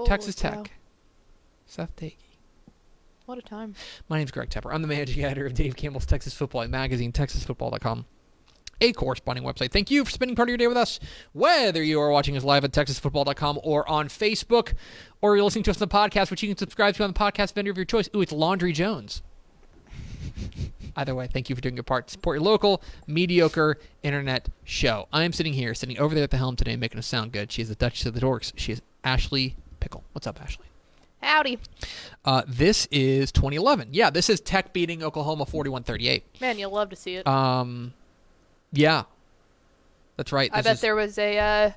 Holy Texas cow. Tech. Seth Doege. What a time. My name's Greg Tepper. I'm the managing editor of Dave Campbell's Texas Football magazine, TexasFootball.com, a corresponding website. Thank you for spending part of your day with us, whether you are watching us live at TexasFootball.com or on Facebook, or you're listening to us on the podcast, which you can subscribe to on the podcast vendor of your choice. Ooh, it's Landry Jones. Either way, thank you for doing your part to support your local, mediocre internet show. I am sitting here, sitting over there at the helm today, making us sound good. She is the Duchess of the Dorks. She is Ashley Pickle. What's up, Ashley? Howdy. Uh, this is 2011. Yeah, this is Tech beating Oklahoma 41-38. Man, you'll love to see it. Um, yeah, that's right. I bet is- there was a uh,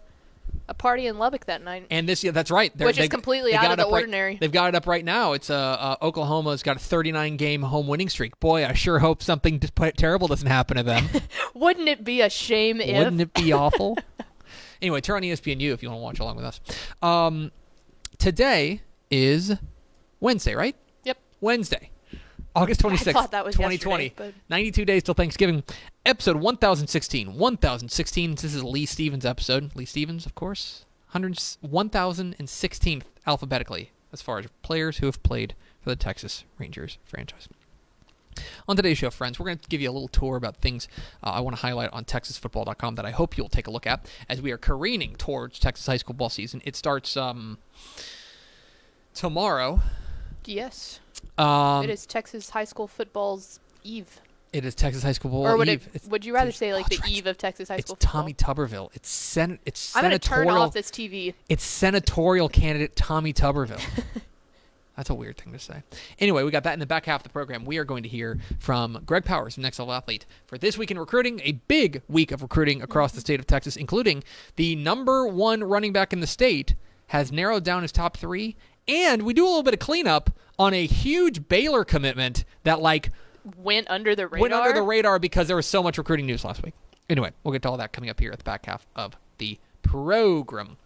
a party in Lubbock that night. And this, yeah, that's right. They're- Which is they- completely they out got of the up right- ordinary. they've got it up right now. It's uh, uh, Oklahoma's got a 39 game home winning streak. Boy, I sure hope something terrible doesn't happen to them. Wouldn't it be a shame if? Wouldn't it be awful? anyway, turn on ESPNU if you want to watch along with us. Um, today is Wednesday, right? Yep. Wednesday, August 26th, thought that was 2020. yesterday, 92 days till Thanksgiving. Episode 1016. 1016. This is Lee Stevens' episode. Lee Stevens, of course. 100, 1016th alphabetically as far as players who have played for the Texas Rangers franchise. On today's show, friends, we're going to give you a little tour about things uh, I want to highlight on TexasFootball.com that I hope you'll take a look at as we are careening towards Texas high school ball season. It starts um, tomorrow. Yes. Um, it is Texas high school football's eve. It is Texas high school ball or would eve. it? Would you rather it's- say like oh, the eve of Texas high school? It's school Tommy? Tuberville. It's sen- It's I'm gonna turn off this TV. It's senatorial candidate Tommy Tuberville. That's a weird thing to say. Anyway, we got that in the back half of the program. We are going to hear from Greg Powers, Next Level Athlete, for this week in recruiting, a big week of recruiting across the state of Texas, including the number one running back in the state has narrowed down his top three, and we do a little bit of cleanup on a huge Baylor commitment that like Went under the radar. went under the radar because there was so much recruiting news last week. Anyway, we'll get to all that coming up here at the back half of the program.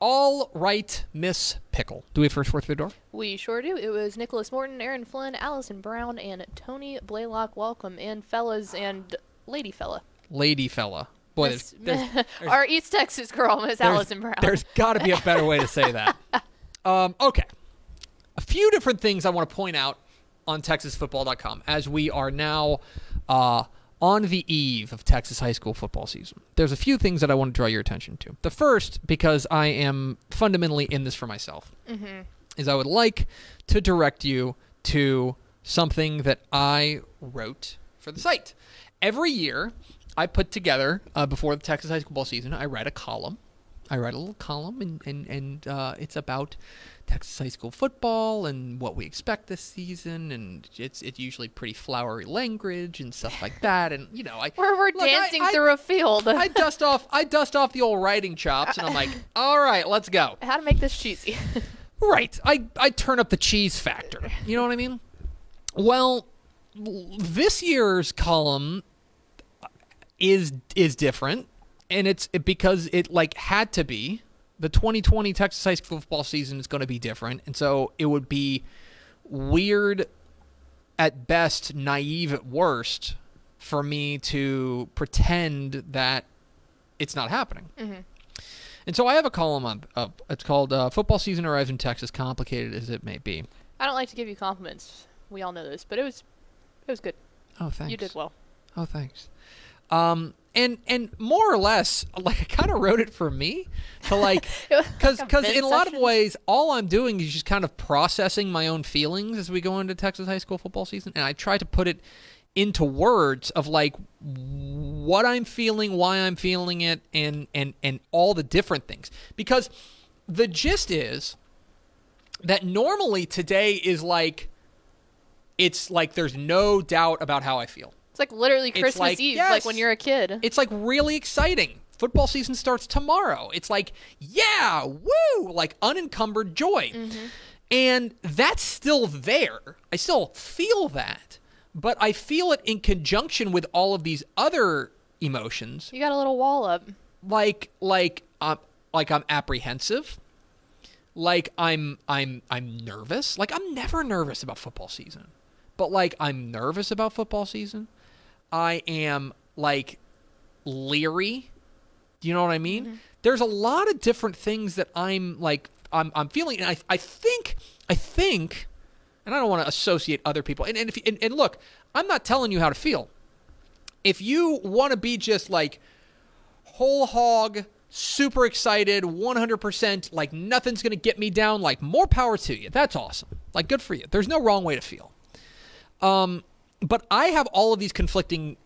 All right, Miss Pickle. Do we have first word through the door? We sure do. It was Nicholas Morton, Aaron Flynn, Allison Brown, and Tony Blaylock. Welcome in, fellas and lady fella. Lady fella. Boy, there's, there's, there's, Our East Texas girl, Miss Allison Brown. there's got to be a better way to say that. Um, okay. A few different things I want to point out on TexasFootball.com as we are now uh, on the eve of Texas high school football season. There's a few things that I want to draw your attention to. The first, because I am fundamentally in this for myself, is I would like to direct you to something that I wrote for the site. Every year, I put together, uh, before the Texas high school football season, I write a column. I write a little column, and, and, and uh, it's about Texas high school football and what we expect this season, and it's it's usually pretty flowery language and stuff like that. And you know, I We're, we're Look, dancing I- through a field. I dust off I dust off the old writing chops, and I'm like, all right, let's go. How to make this cheesy. Right. I, I turn up the cheese factor. You know what I mean? Well, this year's column is is different, and it's it, because it like had to be. The 2020 Texas high school football season is going to be different, and so it would be weird at best, naive at worst, for me to pretend that it's not happening. And so I have a column up. up. It's called uh, "Football Season Arrives in Texas, Complicated as It May Be." I don't like to give you compliments. We all know this, but it was it was good. Oh, thanks. You did well. Oh, thanks. Um, and and more or less, like I kind of wrote it for me to like, was because like because in a lot of ways, all I'm doing is just kind of processing my own feelings as we go into Texas high school football season, and I try to put it into words of like what I'm feeling, why I'm feeling it, and and and all the different things. Because the gist is that normally today is like it's like there's no doubt about how I feel. It's like literally Christmas like, Eve, yes. like when you're a kid. It's like really exciting. Football season starts tomorrow. It's like, yeah, woo, like unencumbered joy. And that's still there. I still feel that. But I feel it in conjunction with all of these other emotions you got a little wall up. like like um like I'm apprehensive. Like I'm I'm I'm nervous. Like I'm never nervous about football season. But like I'm nervous about football season. I am like leery. Do you know what I mean? There's a lot of different things that I'm like I'm I'm feeling and I I think I think and I don't want to associate other people. And and, if, and and look, I'm not telling you how to feel. If you want to be just like whole hog, super excited, 100%, like nothing's going to get me down, like more power to you. That's awesome. Like good for you. There's no wrong way to feel. Um, but I have all of these conflicting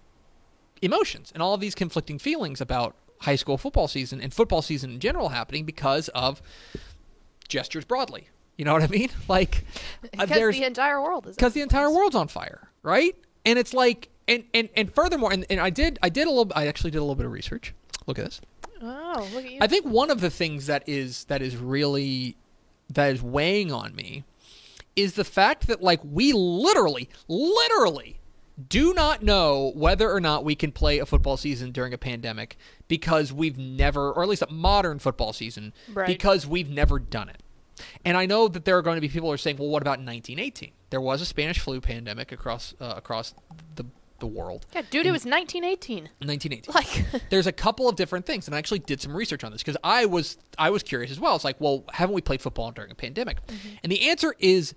emotions and all of these conflicting feelings about high school football season and football season in general happening because of gestures broadly. You know what I mean? Like uh, Because the entire world is. because the entire world's on fire, right? And it's like, and and and furthermore, and, and I did I did a little, I actually did a little bit of research. Look at this. Oh, look at you. I think one of the things that is that is really that is weighing on me is the fact that like we literally, literally do not know whether or not we can play a football season during a pandemic because we've never, or at least a modern football season, Right. because we've never done it. And I know that there are going to be people who are saying, "Well, what about 1918? There was a Spanish flu pandemic across uh, across the the world yeah, dude, it was 1918. 1918." Like, there's a couple of different things and i actually did some research on this because i was i was curious as well it's like well haven't we played football during a pandemic and the answer is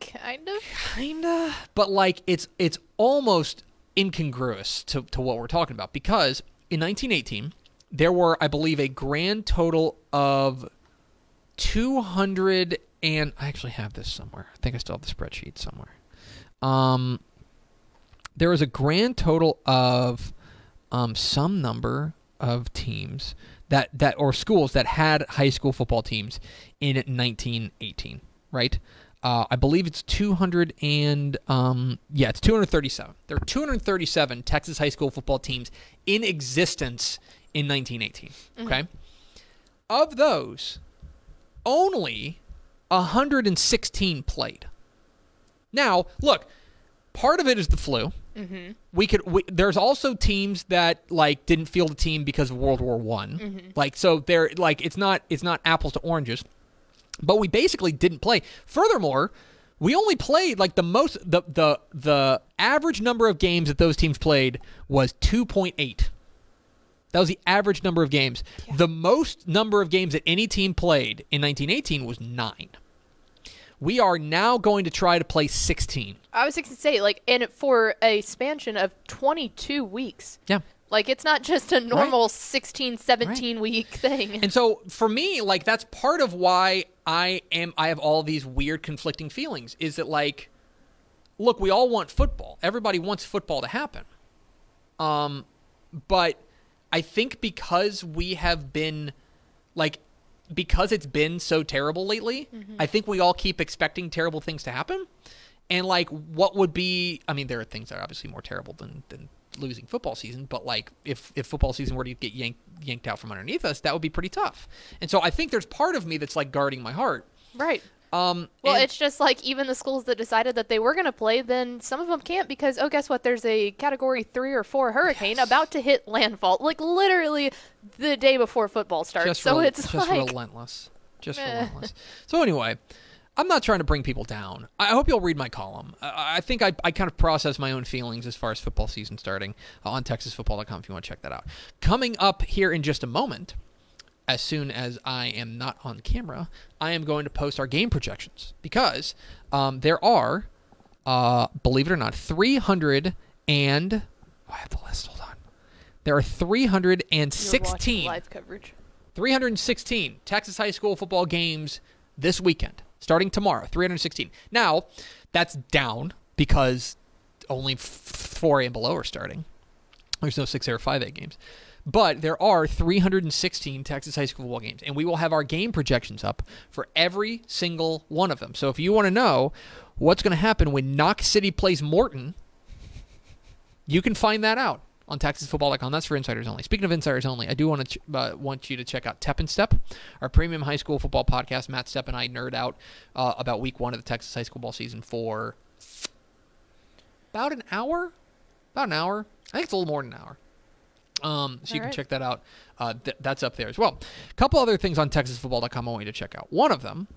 kind of. kinda but like it's it's almost incongruous to, to what we're talking about because in 1918 there were i believe a grand total of 200 and i actually have this somewhere i think i still have the spreadsheet somewhere um there was a grand total of um, some number of teams that, that or schools that had high school football teams in 1918, right? Uh, I believe it's 200 and um, yeah, it's 237. There are 237 Texas high school football teams in existence in 1918. Okay, of those, only 116 played. Now, look, part of it is the flu. Mm-hmm. We could. We, there's also teams that like didn't field the team because of World War One. Like so, they're like it's not it's not apples to oranges. But we basically didn't play. Furthermore, we only played like the most the the the average number of games that those teams played was 2.8. That was the average number of games. The most number of games that any team played in 1918 was 9. We are now going to try to play 16. I was going to say, like, and for a expansion of 22 weeks. Yeah. Like, it's not just a normal 16, 17 week thing. And so for me, like that's part of why I am I have all these weird conflicting feelings is that like look, we all want football. Everybody wants football to happen. Um but I think because we have been like because it's been so terrible lately, mm-hmm. I think we all keep expecting terrible things to happen. And like what would be I mean there are things that are obviously more terrible than than losing football season, but like if if football season were to get yanked yanked out from underneath us, that would be pretty tough. And so I think there's part of me that's like guarding my heart. right. Um Well, it's just like even the schools that decided that they were going to play, then some of them can't because, oh, guess what? There's a category three or four hurricane about to hit landfall, like literally the day before football starts. just so rel- it's just like, relentless. Just Meh. relentless. So anyway, I'm not trying to bring people down. I hope you'll read my column. I, I think I, I kind of process my own feelings as far as football season starting on TexasFootball.com if you want to check that out. Coming up here in just a moment, as soon as I am not on camera, I am going to post our game projections because um, there are, uh, believe it or not, 300 and oh, I have the list. Hold on. There are You're 316 watching live coverage. 316 Texas high school football games this weekend, starting tomorrow. 316. Now, that's down because only f- 4A and below are starting. There's no 6A or 5A games. But there are 316 Texas high school football games, and we will have our game projections up for every single one of them. So if you want to know what's going to happen when Knox City plays Morton, you can find that out on TexasFootball.com. That's for insiders only. Speaking of insiders only, I do want to uh, want you to check out Tep and Step, our premium high school football podcast. Matt Step and I nerd out uh, about Week One of the Texas high school ball season for about an hour. About an hour. I think it's a little more than an hour. Um, so you can right. check that out. Uh, th- that's up there as well. A couple other things on TexasFootball.com I want you to check out. One of them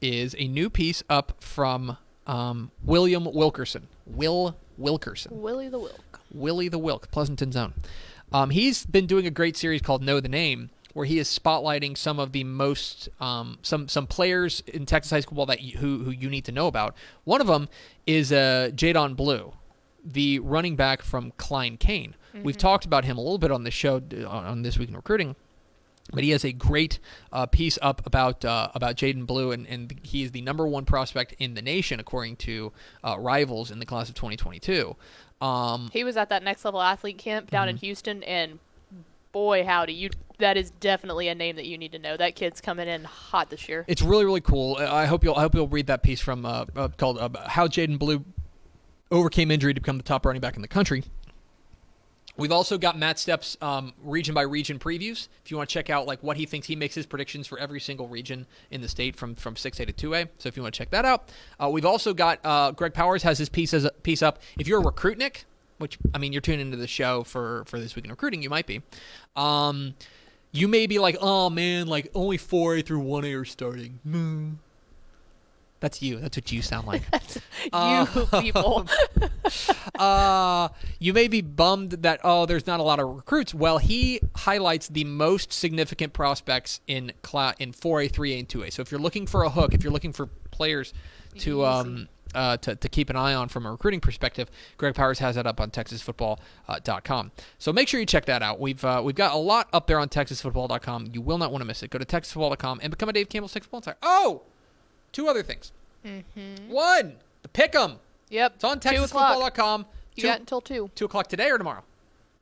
is a new piece up from um, William Wilkerson. Will Wilkerson. Willie the Wilk. Willie the Wilk, Pleasanton Zone. Um, he's been doing a great series called Know the Name, where he is spotlighting some of the most um, some some players in Texas high school ball that you, who who you need to know about. One of them is uh, Jaydon Blue, the running back from Klein Cain. We've talked about him a little bit on the show on this week in recruiting. But he has a great uh, piece up about uh, about Jaydon Blue, and, and he is the number one prospect in the nation according to uh, rivals in the class of 2022. Um, He was at that next level athlete camp down Mm-hmm. in Houston, and boy, howdy, you that is definitely a name that you need to know. That kid's coming in hot this year. It's really really cool. I hope you'll I hope you'll read that piece from uh, uh, called uh, "How Jaydon Blue Overcame Injury to Become the Top Running Back in the Country." We've also got Matt Steps um, region by region previews. If you want to check out like what he thinks, he makes his predictions for every single region in the state from from 6A to 2A. So if you want to check that out, uh, we've also got uh, Greg Powers has his piece as a piece up. If you're a recruitnik, which I mean you're tuning into the show for for this week in recruiting, you might be. Um, you may be like, oh man, like only 4A through 1A are starting. Hmm. That's you. That's what you sound like. you people. uh, you may be bummed that oh, there's not a lot of recruits. Well, he highlights the most significant prospects in cla- in 4A, 3A, and 2A. So if you're looking for a hook, if you're looking for players to um uh, to, to keep an eye on from a recruiting perspective, Greg Powers has that up on TexasFootball.com. So make sure you check that out. We've uh, we've got a lot up there on TexasFootball.com. You will not want to miss it. Go to TexasFootball.com and become a Dave Campbell Six Insider. Oh, two other things. One, the Pick'em. Yep. It's on. TexasFootball.com. You Two- got until two Two o'clock today or tomorrow?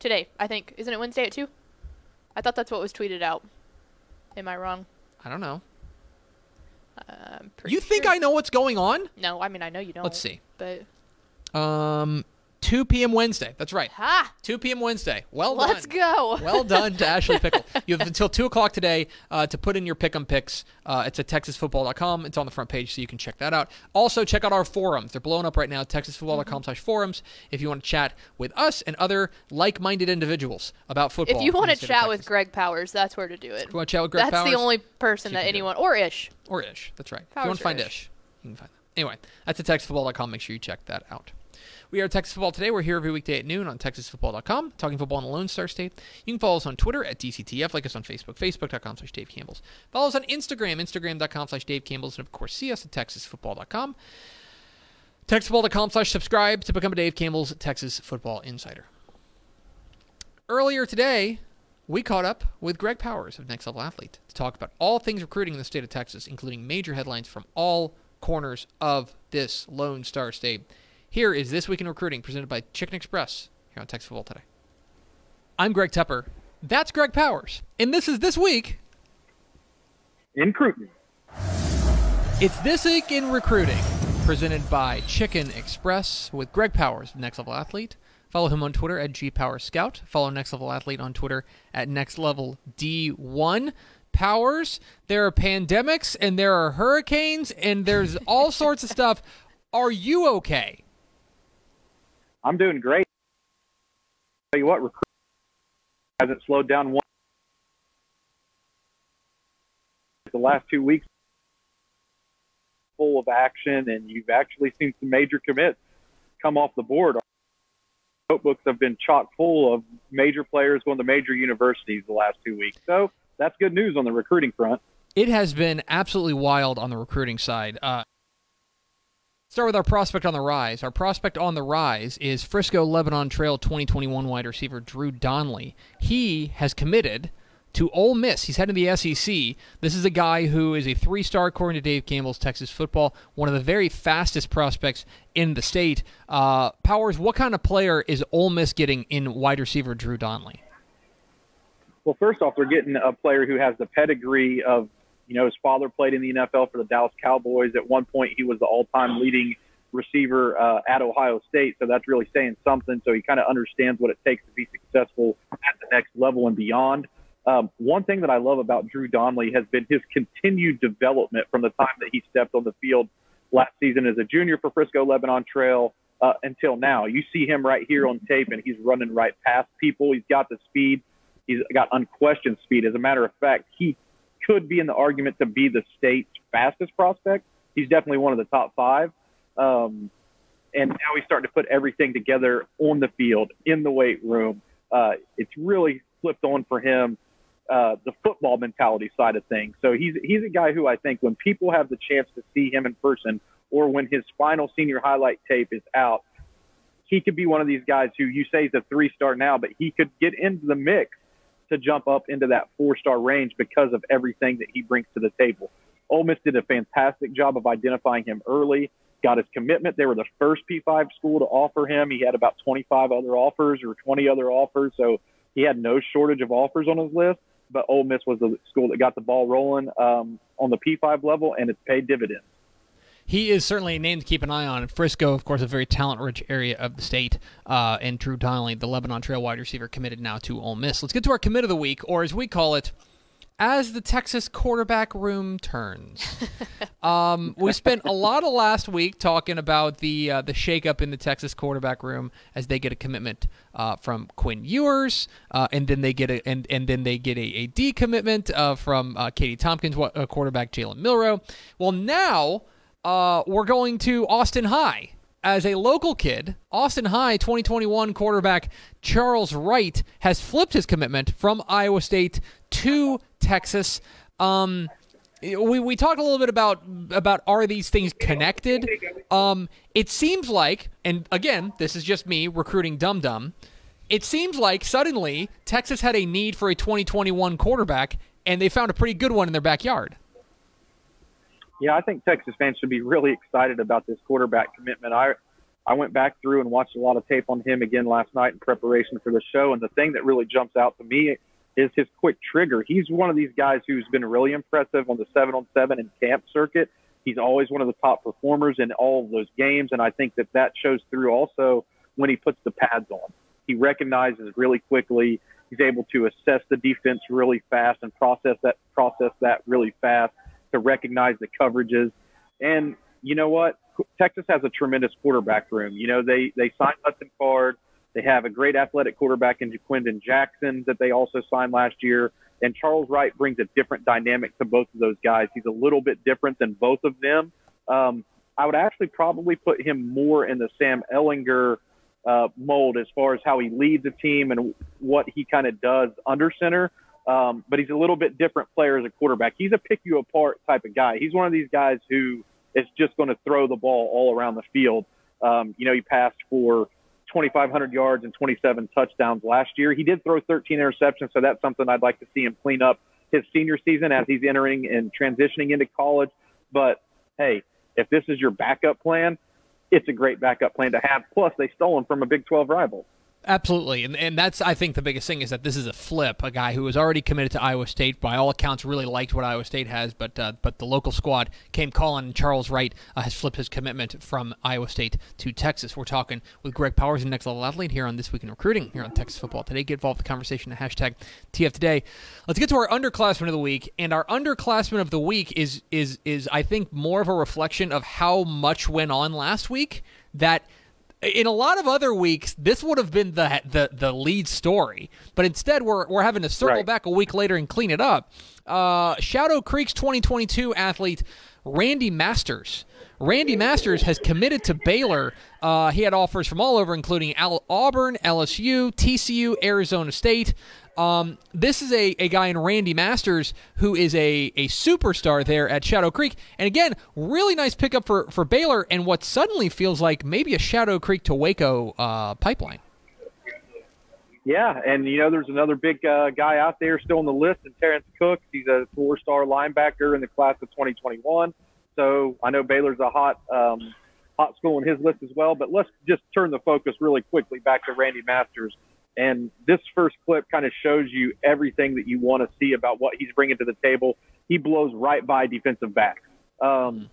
today. I think isn't it Wednesday at two? I thought that's what was tweeted out. Am I wrong? I don't know. Pretty You think sure. I know what's going on? No, I mean I know you don't. Let's see. But Um, 2 p.m. Wednesday. That's right. ha, 2 p.m. Wednesday. Well done. let's go. Well done to Ashley Pickle. You have until 2 o'clock today uh, to put in your pick'em picks. Uh, it's at texasfootball.com. It's on the front page, so you can check that out. Also, check out our forums. They're blowing up right now, texasfootball.com slash forums, if you want to chat with us and other like-minded individuals about football. if you want to chat with Greg Powers, that's where to do it. If you want to chat with Greg that's Powers, That's the only person that can do it. anyone or Ish. Or Ish. That's right. if you want to find Ish. Ish, you can find that. Anyway, that's at TexasFootball.com. Make sure you check that out. We are Texas Football Today. We're here every weekday at noon on TexasFootball.com, talking football in the Lone Star State. You can follow us on Twitter at DCTF, like us on Facebook, Facebook.com slash Dave Campbell's. Follow us on Instagram, Instagram.com slash Dave Campbell's, and of course, see us at TexasFootball.com. TexasFootball.com slash subscribe to become a Dave Campbell's Texas Football Insider. Earlier today, we caught up with Greg Powers of Next Level Athlete to talk about all things recruiting in the state of Texas, including major headlines from all corners of this Lone Star State. Here is This Week in Recruiting, presented by Chicken Express here on Texas Football Today. I'm Greg Tepper. That's Greg Powers. And this is This Week. in Recruiting. It's This Week in Recruiting, presented by Chicken Express with Greg Powers Next Level Athlete. Follow him on Twitter at GPowerScout. Follow Next Level Athlete on Twitter at Next Level D1. Powers, there are pandemics and there are hurricanes and there's all sorts of stuff. Are you okay? I'm doing great. Tell you what, recruiting hasn't slowed down one. The last two weeks full of action, and you've actually seen some major commits come off the board. Our notebooks have been chock full of major players going to major universities the last two weeks. So that's good news on the recruiting front. It has been absolutely wild on the recruiting side. Uh, start with our prospect on the rise. Our prospect on the rise is Frisco Lebanon Trail 2021 wide receiver Drew Donley. He has committed to Ole Miss. He's heading to the SEC. This is a guy who is a three star, according to Dave Campbell's Texas football, one of the very fastest prospects in the state. Uh, Powers, what kind of player is Ole Miss getting in wide receiver Drew Donley? Well, first off, they're getting a player who has the pedigree of, you know, his father played in the NFL for the Dallas Cowboys. At one point, he was the all time leading receiver uh, at Ohio State. So that's really saying something. So he kind of understands what it takes to be successful at the next level and beyond. Um, one thing that I love about Drew Donley has been his continued development from the time that he stepped on the field last season as a junior for Frisco Lebanon Trail uh, until now. You see him right here on tape, and he's running right past people. He's got the speed. He's got unquestioned speed. As a matter of fact, he could be in the argument to be the state's fastest prospect. He's definitely one of the top five. Um, and now he's starting to put everything together on the field, in the weight room. Uh, it's really flipped on for him uh, the football mentality side of things. So he's he's a guy who I think when people have the chance to see him in person, or when his final senior highlight tape is out, he could be one of these guys who you say is a three star now, but he could get into the mix to jump up into that four star range because of everything that he brings to the table. Ole Miss did a fantastic job of identifying him early, got his commitment. They were the first P5 school to offer him. He had about 25 other offers or 20 other offers, so he had no shortage of offers on his list but Ole Miss was the school that got the ball rolling um, on the P5 level, and it's paid dividends. He is certainly a name to keep an eye on. Frisco, of course, a very talent-rich area of the state, uh, and Drew Donnelly, the Lebanon Trail wide receiver, committed now to Ole Miss. Let's get to our commit of the week, or as we call it, as the Texas quarterback room turns. um, we spent a lot of last week talking about the uh, the shakeup in the Texas quarterback room as they get a commitment uh, from Quinn Ewers, uh, and then they get a and, and then they get a, a decommitment uh, from uh, Katy Tompkins, uh, quarterback Jalen Milroe. Well, now we're going to Austin High as a local kid, Austin High 2021 quarterback Charles Wright has flipped his commitment from Iowa State to Texas. Um, we, we talked a little bit about about are these things connected? Um, it seems like, and again, this is just me recruiting dum dum. It seems like suddenly Texas had a need for a 2021 quarterback, and they found a pretty good one in their backyard. Yeah, I think Texas fans should be really excited about this quarterback commitment. I I went back through and watched a lot of tape on him again last night in preparation for the show, and the thing that really jumps out to me is his quick trigger. He's one of these guys who's been really impressive on the seven on seven and camp circuit. He's always one of the top performers in all of those games, and I think that that shows through also when he puts the pads on. He recognizes really quickly. He's able to assess the defense really fast and process that process that really fast to recognize the coverages. And you know what? Texas has a tremendous quarterback room. You know, they they signed Hudson Card. They have a great athletic quarterback in Ja'Quinden Jackson that they also signed last year. And Charles Wright brings a different dynamic to both of those guys. He's a little bit different than both of them. Um, I would actually probably put him more in the Sam Ehlinger uh, mold as far as how he leads a team and what he kind of does under center. Um, but he's a little bit different player as a quarterback. He's a pick you apart type of guy. He's one of these guys who is just going to throw the ball all around the field. Um, you know, he passed for 2,500 yards and 27 touchdowns last year. He did throw 13 interceptions, so that's something I'd like to see him clean up his senior season as he's entering and transitioning into college. But hey, if this is your backup plan, it's a great backup plan to have. Plus, they stole him from a Big 12 rival. Absolutely, and and that's I think the biggest thing is that this is a flip. A guy who was already committed to Iowa State, by all accounts, really liked what Iowa State has, but uh, but the local squad came calling. And Charles Wright uh, has flipped his commitment from Iowa State to Texas. We're talking with Greg Powers and Next Level Athlete here on this week in recruiting here on Texas Football Today. Get involved in the conversation at hashtag TF Today. Let's get to our underclassmen of the week, and our underclassmen of the week is is is I think more of a reflection of how much went on last week that in a lot of other weeks, this would have been the the, the lead story, but instead we're we're having to circle right. back a week later and clean it up. Uh, Shadow Creek's 2022 athlete Randy Masters. Randy Masters has committed to Baylor. Uh, he had offers from all over, including Al- Auburn, LSU, TCU, Arizona State. Um, this is a, a guy in Randy Masters who is a, a superstar there at Shadow Creek. And again, really nice pickup for, for Baylor and what suddenly feels like maybe a Shadow Creek to Waco uh, pipeline. Yeah, and you know, there's another big uh, guy out there still on the list, and Terrence Cook. He's a four-star linebacker in the class of 2021. So I know Baylor's a hot, um, hot school in his list as well. But let's just turn the focus really quickly back to Randy Masters. And this first clip kind of shows you everything that you want to see about what he's bringing to the table. He blows right by defensive backs. Um,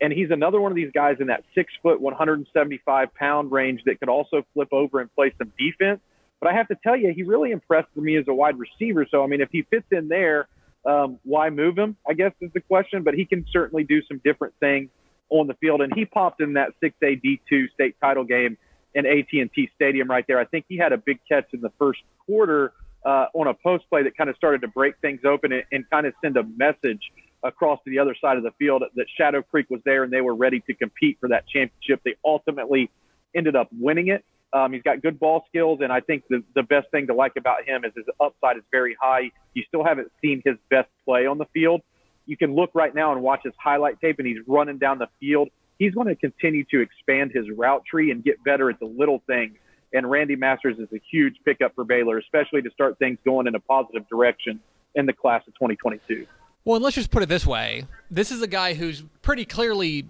and he's another one of these guys in that six foot, 175 pound range that could also flip over and play some defense. But I have to tell you, he really impressed me as a wide receiver. So, I mean, if he fits in there, um, why move him? I guess is the question. But he can certainly do some different things on the field. And he popped in that 6A D2 state title game in AT&T Stadium right there. I think he had a big catch in the first quarter uh, on a post play that kind of started to break things open and, and kind of send a message across to the other side of the field that Shadow Creek was there and they were ready to compete for that championship. They ultimately ended up winning it. Um, he's got good ball skills, and I think the, the best thing to like about him is his upside is very high. You still haven't seen his best play on the field. You can look right now and watch his highlight tape, and he's running down the field. He's going to continue to expand his route tree and get better at the little things. And Randy Masters is a huge pickup for Baylor, especially to start things going in a positive direction in the class of 2022. Well, let's just put it this way: this is a guy who's pretty clearly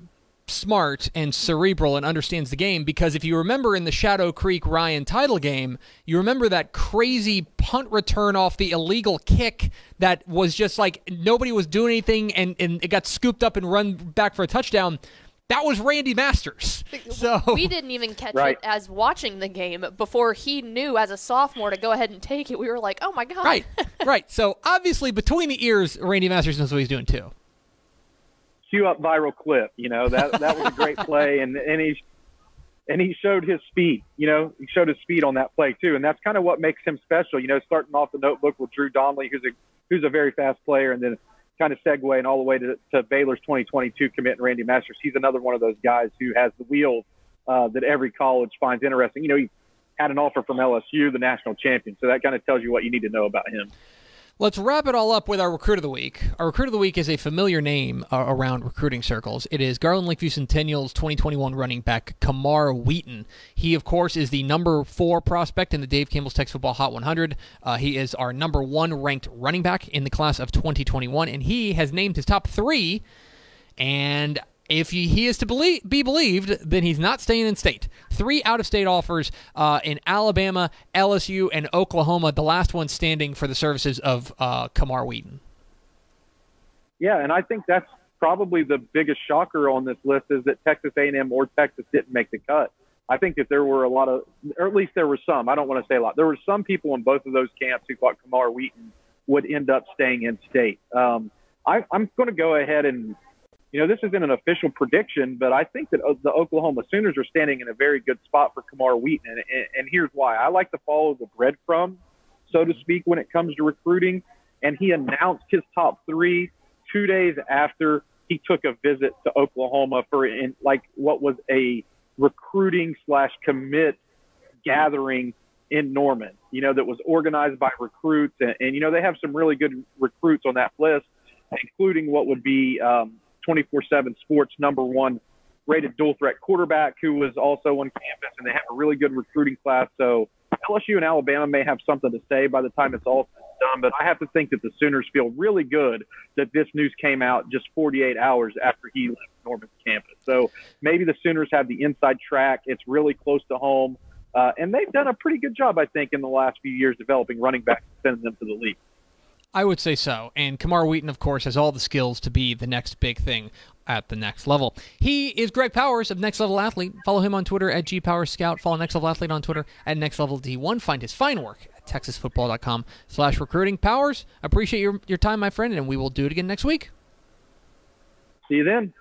smart and cerebral and understands the game because if you remember in the Shadow Creek Ryan title game, you remember that crazy punt return off the illegal kick that was just like nobody was doing anything and, and it got scooped up and run back for a touchdown. That was Randy Masters. So we didn't even catch right. it as watching the game before he knew as a sophomore to go ahead and take it. We were like, "Oh my god!" Right, right. So obviously, between the ears, Randy Masters knows what he's doing too cue up viral clip. You know that that was a great play, and and he and he showed his speed. You know, he showed his speed on that play too, and that's kind of what makes him special. You know, starting off the notebook with Drew Donnelly, who's a who's a very fast player, and then kind of segueing all the way to, to Baylor's 2022 commit and Randy Masters. He's another one of those guys who has the wheels uh, that every college finds interesting. You know, he had an offer from LSU, the national champion, so that kind of tells you what you need to know about him. Let's wrap it all up with our recruit of the week. Our recruit of the week is a familiar name uh, around recruiting circles. It is Garland Lakeview Centennial's 2021 running back Kamar Wheaton. He, of course, is the number four prospect in the Dave Campbell's Texas Football Hot 100. Uh, he is our number one ranked running back in the class of 2021, and he has named his top three. And if he is to believe, be believed, then he's not staying in state. Three out of state offers uh, in Alabama, LSU, and Oklahoma, the last one standing for the services of uh, Kamar Wheaton. Yeah, and I think that's probably the biggest shocker on this list is that Texas A&M or Texas didn't make the cut. I think that there were a lot of, or at least there were some, I don't want to say a lot, there were some people in both of those camps who thought Kamar Wheaton would end up staying in state. Um, I, I'm going to go ahead and you know, this isn't an official prediction, but I think that uh, the Oklahoma Sooners are standing in a very good spot for Kamar Wheaton. And, and, and here's why. I like to follow the breadcrumbs, so to speak, when it comes to recruiting. And he announced his top three two days after he took a visit to Oklahoma for in like what was a recruiting slash commit gathering in Norman, you know, that was organized by recruits. And, and, you know, they have some really good recruits on that list, including what would be um, 24 7 sports number one rated dual threat quarterback who was also on campus, and they have a really good recruiting class. So LSU and Alabama may have something to say by the time it's all done, but I have to think that the Sooners feel really good that this news came out just 48 hours after he left Norman's campus. So maybe the Sooners have the inside track. It's really close to home. Uh, and they've done a pretty good job, I think, in the last few years developing running backs sending them to the league. I would say so. And Kamar Wheaton, of course, has all the skills to be the next big thing at the next level. He is Greg Powers of Next Level Athlete. Follow him on Twitter at GPowersScout. Follow Next Level Athlete on Twitter at Next Level D1. Find his fine work at TexasFootball.com slash recruiting. Powers, appreciate your, your time, my friend, and we will do it again next week. See you then.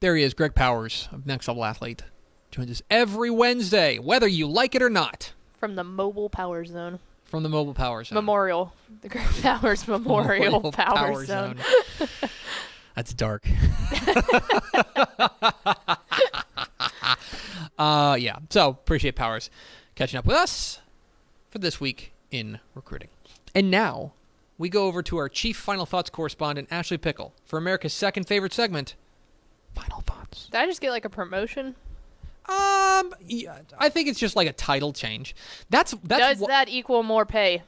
There he is, Greg Powers of Next Level Athlete. Joins us every Wednesday, whether you like it or not. From the Mobile Power Zone. From the Mobile Power Zone. Memorial. The Greg Powers Memorial, Memorial Power, Power Zone. Zone. That's dark. uh, yeah. So appreciate Powers catching up with us for this week in recruiting. And now we go over to our chief final thoughts correspondent, Ashley Pickle, for America's second favorite segment, Final Thoughts. Did I just get like a promotion? Um, yeah, I think it's just like a title change. That's that's Does wha- that equal more pay?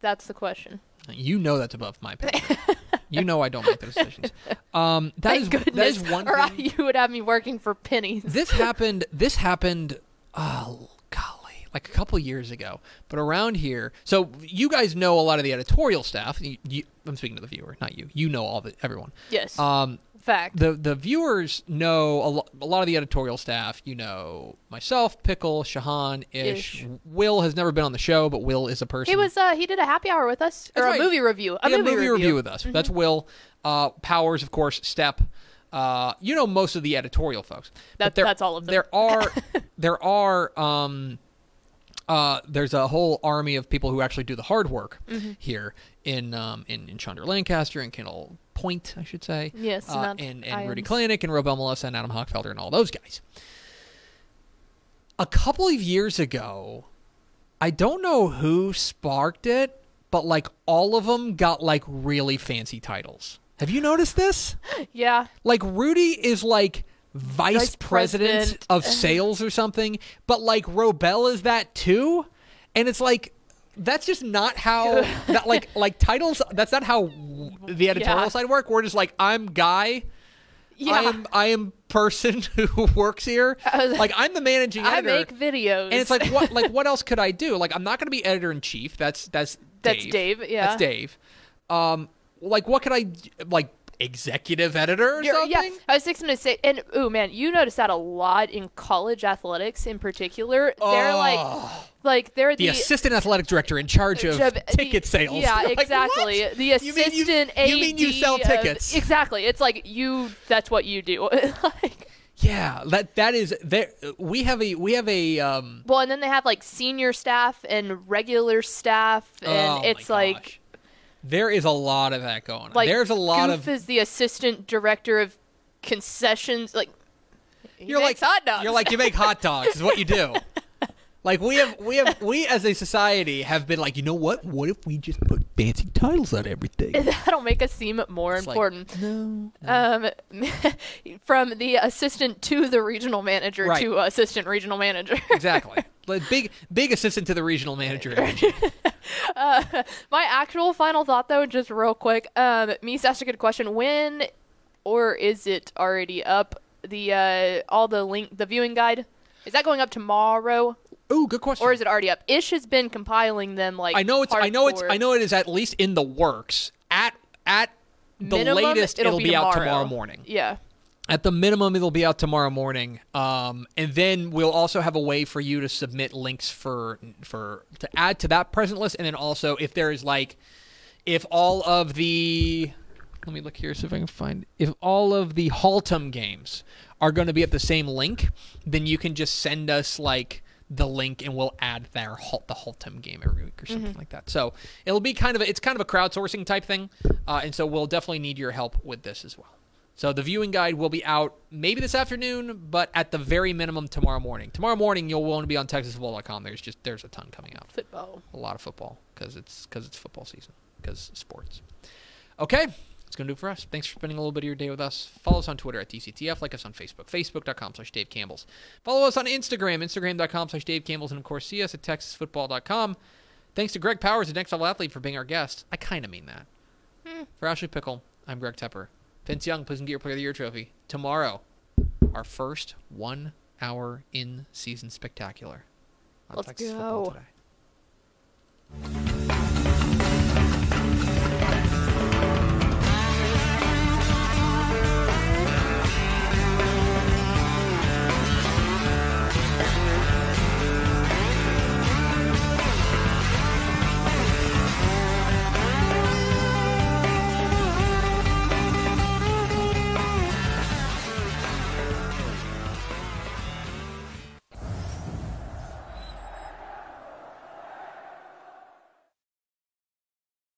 That's the question. you know that's above my pay. you know I don't make those decisions. Um, that Thank is goodness. that is one or thing. you would have me working for pennies. this happened this happened oh golly like a couple years ago but around here so you guys know a lot of the editorial staff you, you, i'm speaking to the viewer not you you know all the everyone Yes. um Fact. the the viewers know a, lo- a lot of the editorial staff you know myself pickle shahan ish. Ish. will has never been on the show but will is a person he was. Uh, he did a happy hour with us, or That's a right. movie review. A He had movie, review. with us. That's Will. Uh, Powers, of course. Step. Uh, you know most of the editorial folks. But That- there- that's all of them. There are, there are. Um, uh, there's a whole army of people who actually do the hard work Mm-hmm. here in um, in in Chandra Lancaster and Kendall Point, I should say. Yes, uh, and and Rudy. Klinik and Robel Melissa and Adam Hochfelder and all those guys. A couple of years ago, I don't know who sparked it, but like all of them got like really fancy titles. Have you noticed this? Yeah. Like Rudy is like vice, Vice president, president. of sales or something, but like Robel is that too, and it's like that's just not how that like like titles. That's not how the editorial Yeah. side work. We're just like I'm guy. Yeah. I am I am person who works here. I Like I'm the managing editor. I make videos. And it's like what like what else could I do? Like I'm not going to be editor in chief. That's that's That's Dave. Dave, yeah. That's Dave. Um, like what could I like executive editor or You're- something? Yeah, I was fixing to say, and oh man, you notice that a lot in college athletics, in particular. They're like, like they're Oh. The the, assistant athletic director in charge of ticket the- sales. Yeah, like, exactly. what? The You mean you- assistant you mean you sell of- tickets. exactly. It's like you. That's what you do. like, Yeah, that that is there. We have a we have a um. well, and then they have like senior staff and regular staff, and oh it's like. there is a lot of that going on. Like There's a lot Goof of is the assistant director of concessions. Like he you're makes like hot dogs. You're like you make hot dogs is what you do. Like we have, we have, we as a society have been like, you know what? What if we just put fancy titles on everything? that'll make us seem more It's like, important. no. um, from the assistant to the regional manager Right. to assistant regional manager. Exactly. Like big, big assistant to the regional manager. My actual final thought, though, just real quick. Um, Mies asked a good question. When, or is it already up? The uh, all the link, the viewing guide, is that going up tomorrow, Ooh, good question. or is it already up? Ish has been compiling them like. I know it's, I know it's, hardcore. I know it is at least in the works. At at the Minimum, latest, it'll, be, out tomorrow morning. Yeah. At the minimum, it'll be out tomorrow morning. Um, and then we'll also have a way for you to submit links for for to add to that present list. And then also, if there is like, if all of the, let me look here, see if I can find. If all of the Haltom games are going to be at the same link, then you can just send us like the link and we'll add their Hal- the Haltom game every week or something like that. So it'll be kind of a, it's kind of a crowdsourcing type thing, uh, and so we'll definitely need your help with this as well. So the viewing guide will be out maybe this afternoon, but at the very minimum tomorrow morning. Tomorrow morning you'll want to be on TexasFootball.com. There's just there's a ton coming out, Football. a lot of football because it's because it's football season because sports. Okay, that's gonna do it for us. Thanks for spending a little bit of your day with us. Follow us on Twitter at DCTF. Like us on Facebook, Facebook.com slash Dave Campbell's. Follow us on Instagram, Instagram.com slash Dave Campbell's, and of course see us at TexasFootball.com. Thanks to Greg Powers, the Next Level Athlete, for being our guest. I kind of mean that. Hmm. For Ashley Pickle, I'm Greg Tepper. Vince Young, please get your Player of the Year trophy. Tomorrow, our first one hour in season spectacular on Let's Texas go. football today.